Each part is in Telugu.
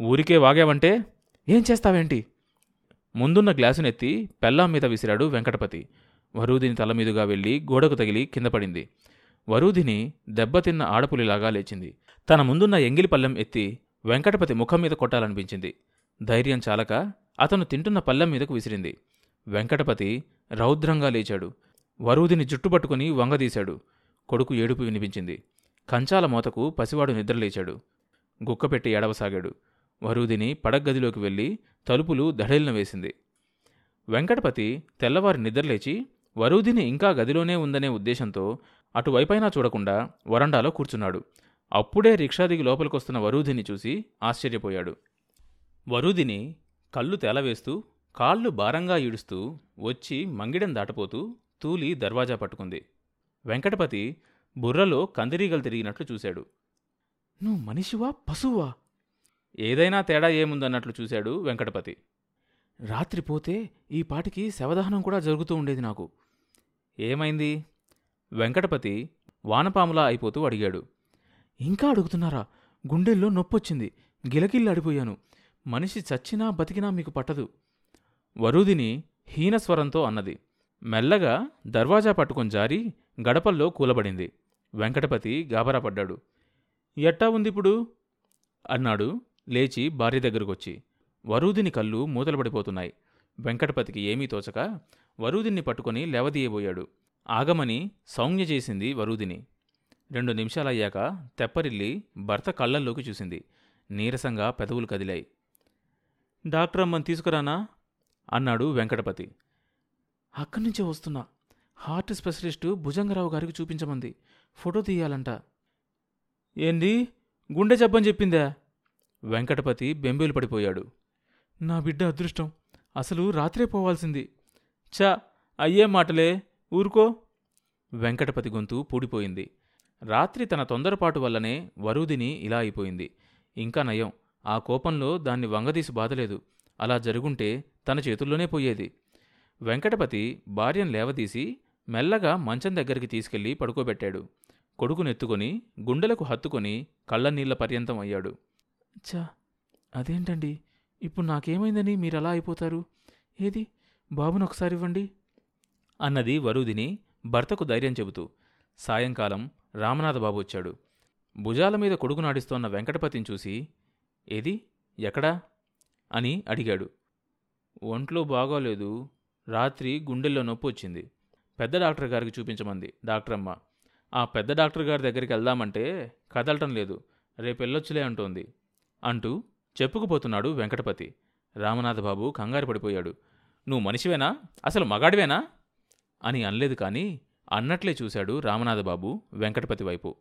ఊరికే వాగావంటే ఏం చేస్తావేంటి? ముందున్న గ్లాసునెత్తి పెల్లాం మీద విసిరాడు వెంకటపతి. వరూదిని తల మీదుగా వెళ్ళి గోడకు తగిలి కింద పడింది. వరూధిని దెబ్బతిన్న ఆడపులిలాగా లేచింది. తన ముందున్న ఎంగిలి పళ్ళెం ఎత్తి వెంకటపతి ముఖం మీద కొట్టాలనిపించింది. ధైర్యం చాలక అతను తింటున్న పళ్ళెం మీదకు విసిరింది. వెంకటపతి రౌద్రంగా లేచాడు. వరూధిని జుట్టుపట్టుకుని వంగదీశాడు కొడుకు ఏడుపు వినిపించింది. కంచాల మోతకు పసివాడు నిద్రలేచాడు. గుక్కపెట్టి ఏడవసాగాడు. వరూధిని పడగదిలోకి వెళ్ళి తలుపులు దడలిన వేసింది. వెంకటపతి తెల్లవారి నిద్రలేచి వరూధిని ఇంకా గదిలోనే ఉందనే ఉద్దేశంతో అటువైపైనా చూడకుండా వరండాలో కూర్చున్నాడు. అప్పుడే రిక్షా దిగి లోపలికొస్తున్న వరూధిని చూసి ఆశ్చర్యపోయాడు. వరూధిని కళ్ళు తేలవేస్తూ కాళ్ళు భారంగా ఈడుస్తూ వచ్చి మంగిడం దాటపోతూ తూలి దర్వాజా పట్టుకుంది. వెంకటపతి బుర్రలో కందిరీగలు తిరిగినట్లు చూశాడు. నువ్వు మనిషివా? పశువా? ఏదైనా తేడా ఏముందన్నట్లు చూశాడు వెంకటపతి. రాత్రిపోతే ఈ పాటికి శవదహనం కూడా జరుగుతూ ఉండేది నాకు. ఏమైంది? వెంకటపతి వానపాములా అయిపోతూ అడిగాడు. ఇంకా అడుగుతున్నారా? గుండెల్లో నొప్పొచ్చింది. గిలకిల్లాడిపోయాను మనిషి చచ్చినా బతికినా మీకు పట్టదు. వరుదిని హీనస్వరంతో అన్నది. మెల్లగా దర్వాజా పట్టుకొని జారి గడపల్లో కూలబడింది. వెంకటపతి గాబరాపడ్డాడు ఎట్టా ఉందిప్పుడు? అన్నాడు. లేచి భార్య దగ్గరకొచ్చి వరూదిని కళ్ళు మూతలబడిపోతున్నాయి. వెంకటపతికి ఏమీ తోచక వరూదిని పట్టుకొని లేవదీయబోయాడు. ఆగమని సౌజ్ఞ చేసింది వరూదిని. రెండు నిమిషాలయ్యాక తెప్పరిల్లి భర్త కళ్ళల్లోకి చూసింది. నీరసంగా పెదవులు కదిలాయి. డాక్టర్ అమ్మని తీసుకురానా? అన్నాడు వెంకటపతి. అక్కడి నుంచే వస్తున్నా. హార్ట్ స్పెషలిస్టు భుజంగరావు గారికి చూపించమంది. ఫోటో తీయాలంట. ఏంది? గుండె జబ్బని చెప్పిందా? వెంకటపతి బెంబేలు పడిపోయాడు. నా బిడ్డ అదృష్టం. అసలు రాత్రే పోవాల్సింది. చ అయ్యే మాటలే. ఊరుకో. వెంకటపతి గొంతు పూడిపోయింది. రాత్రి తన తొందరపాటు వల్లనే వరూదిని ఇలా అయిపోయింది. ఇంకా నయం. ఆ కోపంలో దాన్ని వంగదీసి బాధలేదు. అలా జరుగుంటే తన చేతుల్లోనే పోయేది. వెంకటపతి భార్యను లేవదీసి మెల్లగా మంచం దగ్గరికి తీసుకెళ్ళి పడుకోబెట్టాడు. కొడుకునెత్తుకొని గుండెలకు హత్తుకొని కళ్ళనీళ్ళ పర్యంతం అయ్యాడు. చా అదేంటండి? ఇప్పుడు నాకేమైందని మీరలా అయిపోతారు? ఏది? బాబును ఒకసారి ఇవ్వండి. అన్నది వరుదిని భర్తకు ధైర్యం చెబుతూ సాయంకాలం రామనాథబాబు వచ్చాడు. భుజాల మీద కొడుకు నాడిస్తోన్న వెంకటపతిని చూసి ఏది? ఎక్కడా? అని అడిగాడు. ఒంట్లో బాగోలేదు. రాత్రి గుండెల్లో నొప్పి వచ్చింది. పెద్ద డాక్టర్ గారికి చూపించమంది. డాక్టర్ అమ్మ ఆ పెద్ద డాక్టర్ గారి దగ్గరికి వెళ్దామంటే కదలటం లేదు. రేపు వెళ్ళొచ్చులే అంటోంది. అంటూ చెప్పుకుపోతున్నాడు వెంకటపతి. రామనాథబాబు కంగారు పడిపోయాడు. నువ్వు మనిషివేనా? అసలు మగాడివేనా? అని అనలేదు కానీ అన్నట్లే చూశాడు రామనాథబాబు వెంకటపతి వైపు.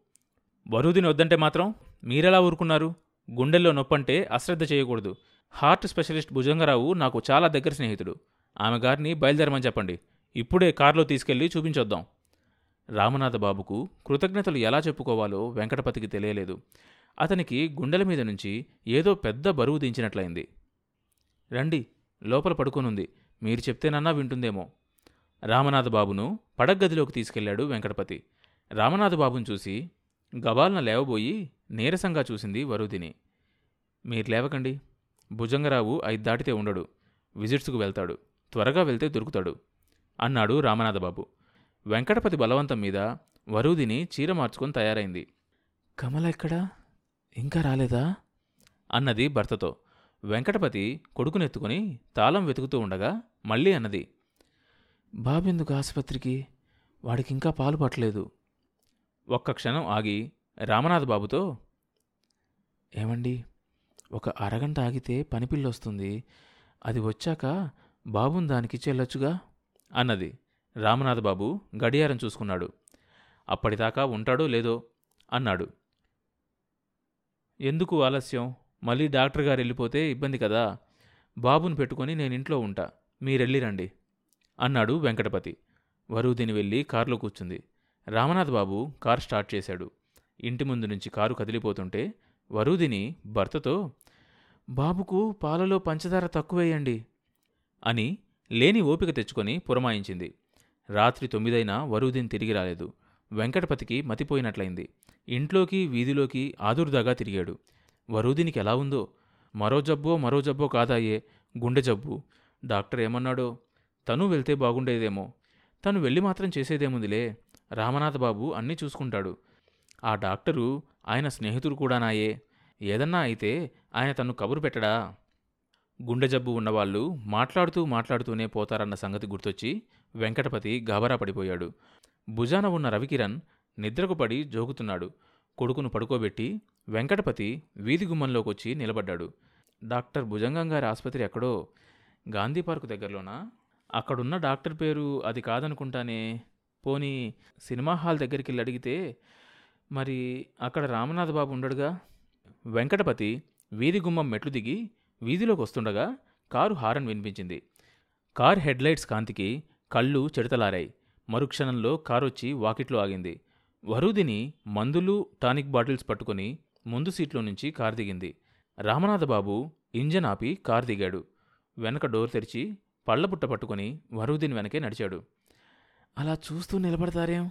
బరువుదిని వద్దంటే మాత్రం మీరెలా ఊరుకున్నారు? గుండెల్లో నొప్పంటే అశ్రద్ధ చేయకూడదు. హార్ట్ స్పెషలిస్ట్ భుజంగరావు నాకు చాలా దగ్గర స్నేహితుడు. ఆమె గారిని బయలుదేరమని చెప్పండి. ఇప్పుడే కారులో తీసుకెళ్ళి చూపించొద్దాం. రామనాథబాబుకు కృతజ్ఞతలు ఎలా చెప్పుకోవాలో వెంకటపతికి తెలియలేదు. అతనికి గుండెల మీద నుంచి ఏదో పెద్ద బరువు దించినట్లయింది. రండి లోపల పడుకొనుంది. మీరు చెప్తేనన్నా వింటుందేమో. రామనాథబాబును పడగ్గదిలోకి తీసుకెళ్ళాడు వెంకటపతి. రామనాథబాబును చూసి గబాలన లేవబోయి నీరసంగా చూసింది వరుదిని. మీరు లేవకండి. భుజంగరావు ఐదు దాటితే ఉండడు. విజిట్స్కు వెళ్తాడు. త్వరగా వెళ్తే దొరుకుతాడు అన్నాడు రామనాథబాబు. వెంకటపతి బలవంతం మీద వరూదిని చీర మార్చుకొని తయారైంది. కమల ఎక్కడా? ఇంకా రాలేదా? అన్నది భర్తతో. వెంకటపతి కొడుకునెత్తుకుని తాళం వెతుకుతూ ఉండగా మళ్ళీ అన్నది బాబెందుకు ఆసుపత్రికి? వాడికి ఇంకా పాలు పట్టలేదు. ఒక్క క్షణం ఆగి రామనాథ్ బాబుతో ఏమండి ఒక అరగంట ఆగితే పనిపిల్లొస్తుంది అది వచ్చాక బాబుని దానికి చెల్లొచ్చుగా అన్నది రామనాథబాబు గడియారం చూసుకున్నాడు. అప్పటిదాకా ఉంటాడో లేదో? అన్నాడు. ఎందుకు ఆలస్యం? మళ్ళీ డాక్టర్ గారు వెళ్ళిపోతే ఇబ్బంది కదా? బాబుని పెట్టుకొని నేను ఇంట్లో ఉంటా. మీరెళ్ళిరండి అన్నాడు వెంకటపతి. వరుదిని వెళ్ళి కారులో కూర్చుంది. రామనాథ్ బాబు కారు స్టార్ట్ చేశాడు. ఇంటి ముందు నుంచి కారు కదిలిపోతుంటే వరుదిని భర్తతో బాబుకు పాలలో పంచదార తక్కువేయండి అని లేని ఓపిక తెచ్చుకొని పురమాయించింది. రాత్రి తొమ్మిదైనా వరుదిని తిరిగి రాలేదు. వెంకటపతికి మతిపోయినట్లయింది. ఇంట్లోకి వీధిలోకి ఆదుర్దాగా తిరిగాడు. వరుదినికి ఎలా ఉందో? మరో జబ్బో మరో జబ్బో కాదాయే గుండె జబ్బు. డాక్టర్ ఏమన్నాడో? తను వెళ్తే బాగుండేదేమో. తను వెళ్ళి మాత్రం చేసేదేముందిలే. రామనాథ బాబు అన్నీ చూసుకుంటాడు. ఆ డాక్టరు ఆయన స్నేహితుడు కూడానాయే. ఏదన్నా అయితే ఆయన తను కబురు పెట్టడా? గుండె జబ్బు ఉన్నవాళ్ళు మాట్లాడుతూ మాట్లాడుతూనే పోతారన్న సంగతి గుర్తొచ్చి వెంకటపతి గాబరా పడిపోయాడు. భుజాన ఉన్న రవికిరణ్ నిద్రకు పడి జోగుతున్నాడు. కొడుకును పడుకోబెట్టి వెంకటపతి వీధి గుమ్మంలోకొచ్చి నిలబడ్డాడు. డాక్టర్ భుజంగం గారి ఆసుపత్రి ఎక్కడో? గాంధీ పార్కు దగ్గరలోనా? అక్కడున్న డాక్టర్ పేరు అది కాదనుకుంటానే. పోనీ సినిమా హాల్ దగ్గరికి వెళ్ళి అడిగితే మరి అక్కడ రామనాథ బాబు ఉండడుగా? వెంకటపతి వీధి గుమ్మం మెట్లు దిగి వీధిలోకి వస్తుండగా కారు హారన్ వినిపించింది. కార్ హెడ్లైట్స్ కాంతికి కళ్ళు చెడతలారాయి. మరుక్షణంలో కారొచ్చి వాకిట్లో ఆగింది. వరుదిని మందులు టానిక్ బాటిల్స్ పట్టుకొని ముందు సీట్లో నుంచి కారు దిగింది. రామనాథబాబు ఇంజన్ ఆపి కారు దిగాడు. వెనక డోర్ తెరిచి పళ్ళపుట్ట పట్టుకొని వరుదిని వెనకే నడిచాడు. అలా చూస్తూ నిలబడతారేం?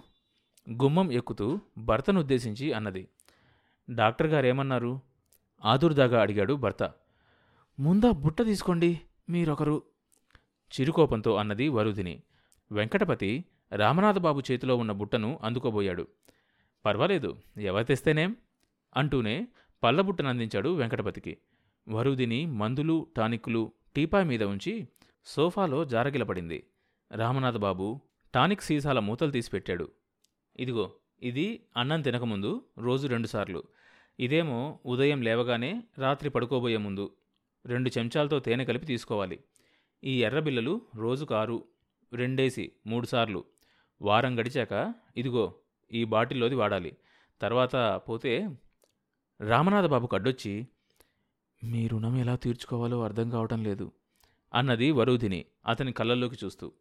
గుమ్మం ఎక్కుతూ భర్తను ఉద్దేశించి అన్నది. డాక్టర్ గారేమన్నారు? ఆదుర్దాగా అడిగాడు భర్త. ముందా బుట్ట తీసుకోండి మీరొకరు. చిరుకోపంతో అన్నది వరుదిని. వెంకటపతి రామనాథబాబు చేతిలో ఉన్న బుట్టను అందుకోబోయాడు. పర్వాలేదు ఎవరు తెస్తేనేం? అంటూనే పళ్ళబుట్టను అందించాడు వెంకటపతికి. వరుదిని మందులు టానిక్కులు టీపాయ్ మీద ఉంచి సోఫాలో జారగిలపడింది. రామనాథబాబు టానిక్ సీసాల మూతలు తీసిపెట్టాడు ఇదిగో ఇది అన్నం తినకముందు రోజు రెండుసార్లు ఇదేమో ఉదయం లేవగానే రాత్రి పడుకోబోయే ముందు. రెండు చెంచాలతో తేనె కలిపి తీసుకోవాలి. ఈ ఎర్రబిల్లలు రోజుకు ఆరు రెండేసి మూడుసార్లు వారం గడిచాక ఇదిగో ఈ బాటిల్లోది వాడాలి. తర్వాత పోతే రామనాథ బాబుకు అడ్డొచ్చి మీ రుణం ఎలా తీర్చుకోవాలో అర్థం కావటం లేదు అన్నది వరూధిని అతని కళ్ళల్లోకి చూస్తూ.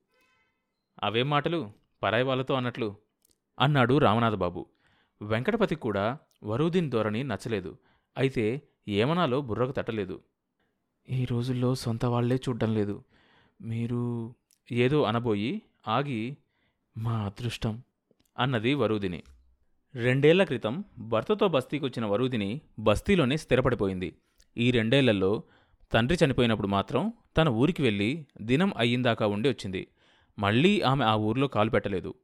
అవేం మాటలు? పరాయి వాళ్ళతో అన్నట్లు అన్నాడు రామనాథబాబు. వెంకటపతి కూడా వరుదిన్ ధోరణి నచ్చలేదు. అయితే ఏమనాలో బుర్రకు తట్టలేదు. ఈ రోజుల్లో సొంత వాళ్ళే చూడ్డం లేదు. మీరు ఏదో అనబోయి ఆగి మా అదృష్టం అన్నది వరుదిని. రెండేళ్ళ క్రితం భర్తతో బస్తీకొచ్చిన వరుదిని బస్తీలోనే స్థిరపడిపోయింది. ఈ రెండేళ్ళలో తండ్రి చనిపోయినప్పుడు మాత్రం తన ఊరికి వెళ్ళి దినం అయ్యిందాకా ఉండి వచ్చింది. మళ్ళీ ఆమె ఆ ఊర్లో కాలు పెట్టలేదు.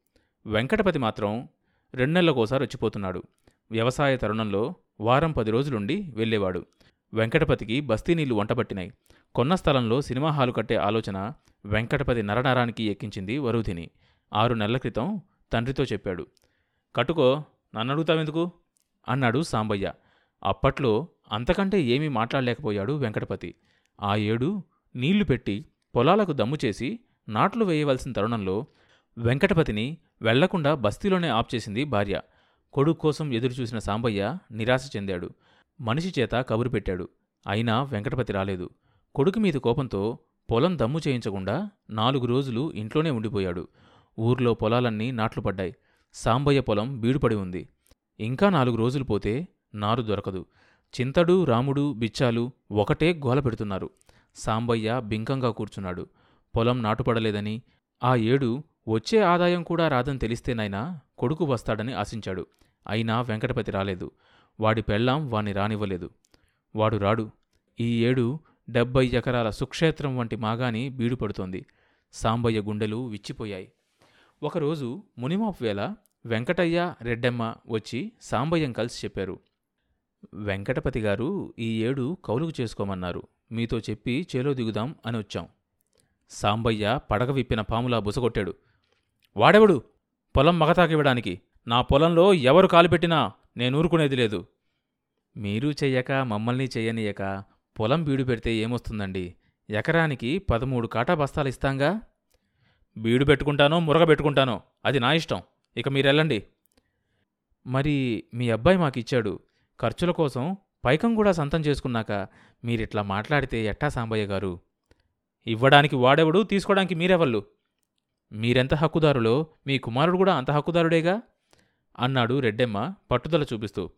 వెంకటపతి మాత్రం రెండెళ్ళకోసారి వచ్చిపోతున్నాడు. వ్యవసాయ తరుణంలో వారం పది రోజులుండి వెళ్ళేవాడు. వెంకటపతికి బస్తీ నీళ్ళు వంటబట్టినాయి. కొన్న స్థలంలో సినిమా హాలు కట్టే ఆలోచన వెంకటపతి నరనరానికి ఎక్కించింది వరుధిని ఆరు నెలల క్రితం తండ్రితో చెప్పాడు. కట్టుకో నన్నడుగుతావెందుకు? అన్నాడు సాంబయ్య. అప్పట్లో అంతకంటే ఏమీ మాట్లాడలేకపోయాడు వెంకటపతి. ఆ ఏడు నీళ్ళు పెట్టి పొలాలకు దమ్ము చేసి నాట్లు వేయవలసిన తరుణంలో వెంకటపతిని వెళ్ళకుండా బస్తీలోనే ఆప్ చేసింది భార్య. కొడుకు కోసం ఎదురుచూసిన సాంబయ్య నిరాశ చెందాడు. మనిషి చేత కబురు పెట్టాడు. అయినా వెంకటపతి రాలేదు. కొడుకు మీద కోపంతో పొలం దమ్ము చేయించకుండా నాలుగు రోజులు ఇంట్లోనే ఉండిపోయాడు. ఊర్లో పొలాలన్నీ నాట్లు పడ్డాయి. సాంబయ్య పొలం బీడుపడి ఉంది. ఇంకా నాలుగు రోజులు పోతే నారు దొరకదు. చింతడు రాముడు బిచ్చాలు ఒకటే గోల పెడుతున్నారు. సాంబయ్య బింకంగా కూర్చున్నాడు. పొలం నాటుపడలేదని ఆ ఏడు వచ్చే ఆదాయం కూడా రాదని తెలిస్తేనైనా కొడుకు వస్తాడని ఆశించాడు. అయినా వెంకటపతి రాలేదు. వాడి పెళ్ళాం వాణ్ణి రానివ్వలేదు. వాడు రాడు. ఈ ఏడు డెబ్బై ఎకరాల సుక్షేత్రం వంటి మాగాని బీడుపడుతోంది. సాంబయ్య గుండెలు విచ్చిపోయాయి. ఒకరోజు మునిమాపు వేళ వెంకటయ్య రెడ్డమ్మ వచ్చి సాంబయ్యం కలిసి చెప్పారు. వెంకటపతి గారు ఈ ఏడు కౌలుకు చేసుకోమన్నారు. మీతో చెప్పి చేలో దిగుదాం అని వచ్చాం. సాంబయ్య పడగ విప్పిన పాములా బుసగొట్టాడు. వాడెవడు? పొలం మగతాకివ్వడానికి నా పొలంలో ఎవరు కాలుపెట్టినా నేనూరుకునేది నేను ఊరుకునేది లేదు. మీరు చెయ్యక మమ్మల్ని చెయ్యనీయక పొలం బీడు పెడితే ఏమొస్తుందండి? ఎకరానికి పదమూడు కాటా బస్తాలు ఇస్తాంగా? బీడు పెట్టుకుంటానో మురగ పెట్టుకుంటానో అది నా ఇష్టం. ఇక మీరెళ్ళండి. మరి మీ అబ్బాయి మాకిచ్చాడు. ఖర్చుల కోసం పైకం కూడా సంతం చేసుకున్నాక మీరిట్లా మాట్లాడితే ఎట్టా సాంబయ్య గారు? ఇవ్వడానికి వాడెవడు తీసుకోవడానికి మీరెవళ్ళు? మీరెంత హక్కుదారులో మీ కుమారుడు కూడా అంత హక్కుదారుడేగా? అన్నాడు రెడ్డెమ్మ పట్టుదల చూపిస్తూ.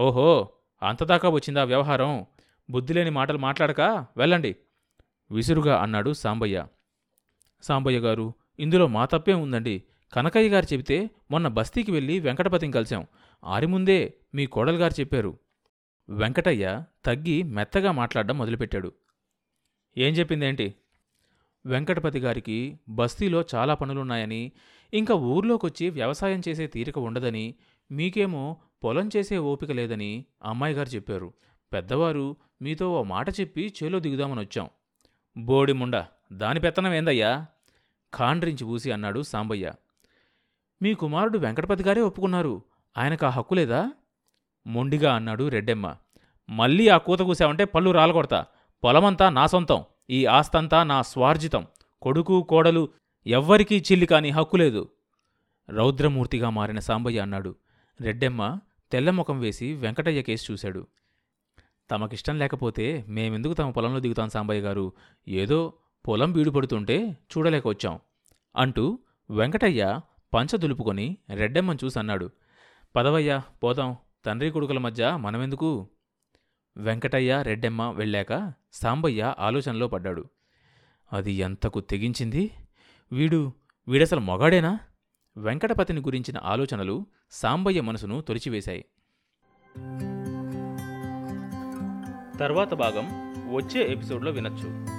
ఓహో అంతదాకా వచ్చిందా వ్యవహారం? బుద్ధిలేని మాటలు మాట్లాడక వెళ్ళండి. విసురుగా అన్నాడు సాంబయ్య. సాంబయ్య గారు ఇందులో మా తప్పే ఉందండి. కనకయ్య గారు చెబితే మొన్న బస్తీకి వెళ్ళి వెంకటపతిని కలిశాం. ఆరిముందే మీ కోడలు గారు చెప్పారు. వెంకటయ్య తగ్గి మెత్తగా మాట్లాడడం మొదలుపెట్టాడు. ఏం చెప్పిందేంటి? వెంకటపతి గారికి బస్తీలో చాలా పనులున్నాయని ఇంకా ఊర్లోకొచ్చి వ్యవసాయం చేసే తీరిక ఉండదని మీకేమో పొలం చేసే ఓపిక లేదని అమ్మాయి గారు చెప్పారు. పెద్దవారు మీతో ఓ మాట చెప్పి చేలో దిగుదామని వచ్చాం. బోడి ముండ దాని పెత్తనం ఏందయ్యా? ఖాండ్రించి ఊసి అన్నాడు సాంబయ్య. మీ కుమారుడు వెంకటపతి గారే ఒప్పుకున్నారు. ఆయనకు ఆ హక్కు లేదా? మొండిగా అన్నాడు రెడ్డెమ్మ. మళ్ళీ ఆ కూత కూసావంటే పళ్ళు రాలగొడతా. పొలమంతా నా సొంతం. ఈ ఆస్తంతా నా స్వార్జితం. కొడుకు కోడలు ఎవ్వరికీ చిల్లి కాని హక్కు లేదు. రౌద్రమూర్తిగా మారిన సాంబయ్య అన్నాడు. రెడ్డెమ్మ తెల్లముఖం వేసి వెంకటయ్య కేసు చూశాడు. తమకిష్టం లేకపోతే మేమెందుకు తమ పొలంలో దిగుతాం సాంబయ్య గారు? ఏదో పొలం బీడుపడుతుంటే చూడలేక వచ్చాం అంటూ వెంకటయ్య పంచ దులుపుకొని రెడ్డెమ్మను చూసి అన్నాడు పదవయ్యా పోదాం తండ్రి కొడుకుల మధ్య మనమెందుకు? వెంకటయ్య రెడ్డెమ్మ వెళ్ళాక సాంబయ్య ఆలోచనలో పడ్డాడు. అది ఎంతకు తెగించింది? వీడు వీడసలు మొగాడేనా? వెంకటపతిని గురించిన ఆలోచనలు సాంబయ్య మనసును తొలిచివేశాయి. తర్వాత భాగం వచ్చే ఎపిసోడ్లో వినొచ్చు.